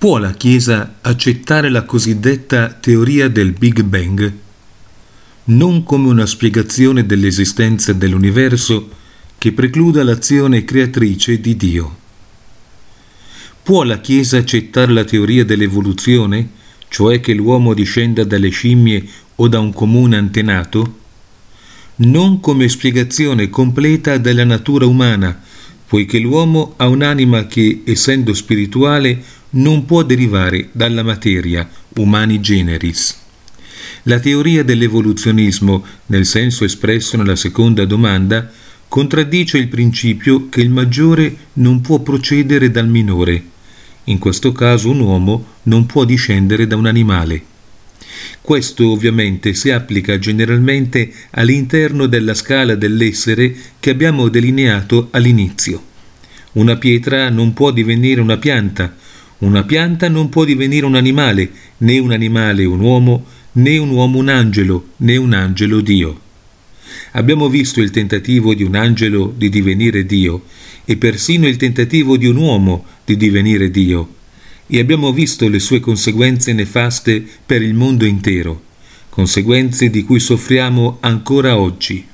Può la Chiesa accettare la cosiddetta teoria del Big Bang non come una spiegazione dell'esistenza dell'universo che precluda l'azione creatrice di Dio? Può la Chiesa accettare la teoria dell'evoluzione, cioè che l'uomo discenda dalle scimmie o da un comune antenato? Non come spiegazione completa della natura umana, poiché l'uomo ha un'anima che, essendo spirituale, non può derivare dalla materia umani generis. La teoria dell'evoluzionismo, nel senso espresso nella seconda domanda, contraddice il principio che il maggiore non può procedere dal minore. In questo caso un uomo non può discendere da un animale. Questo ovviamente si applica generalmente all'interno della scala dell'essere che abbiamo delineato all'inizio. Una pietra non può divenire una pianta, una pianta non può divenire un animale, né un animale un uomo, né un uomo un angelo, né un angelo Dio. Abbiamo visto il tentativo di un angelo di divenire Dio e persino il tentativo di un uomo di divenire Dio e abbiamo visto le sue conseguenze nefaste per il mondo intero, conseguenze di cui soffriamo ancora oggi.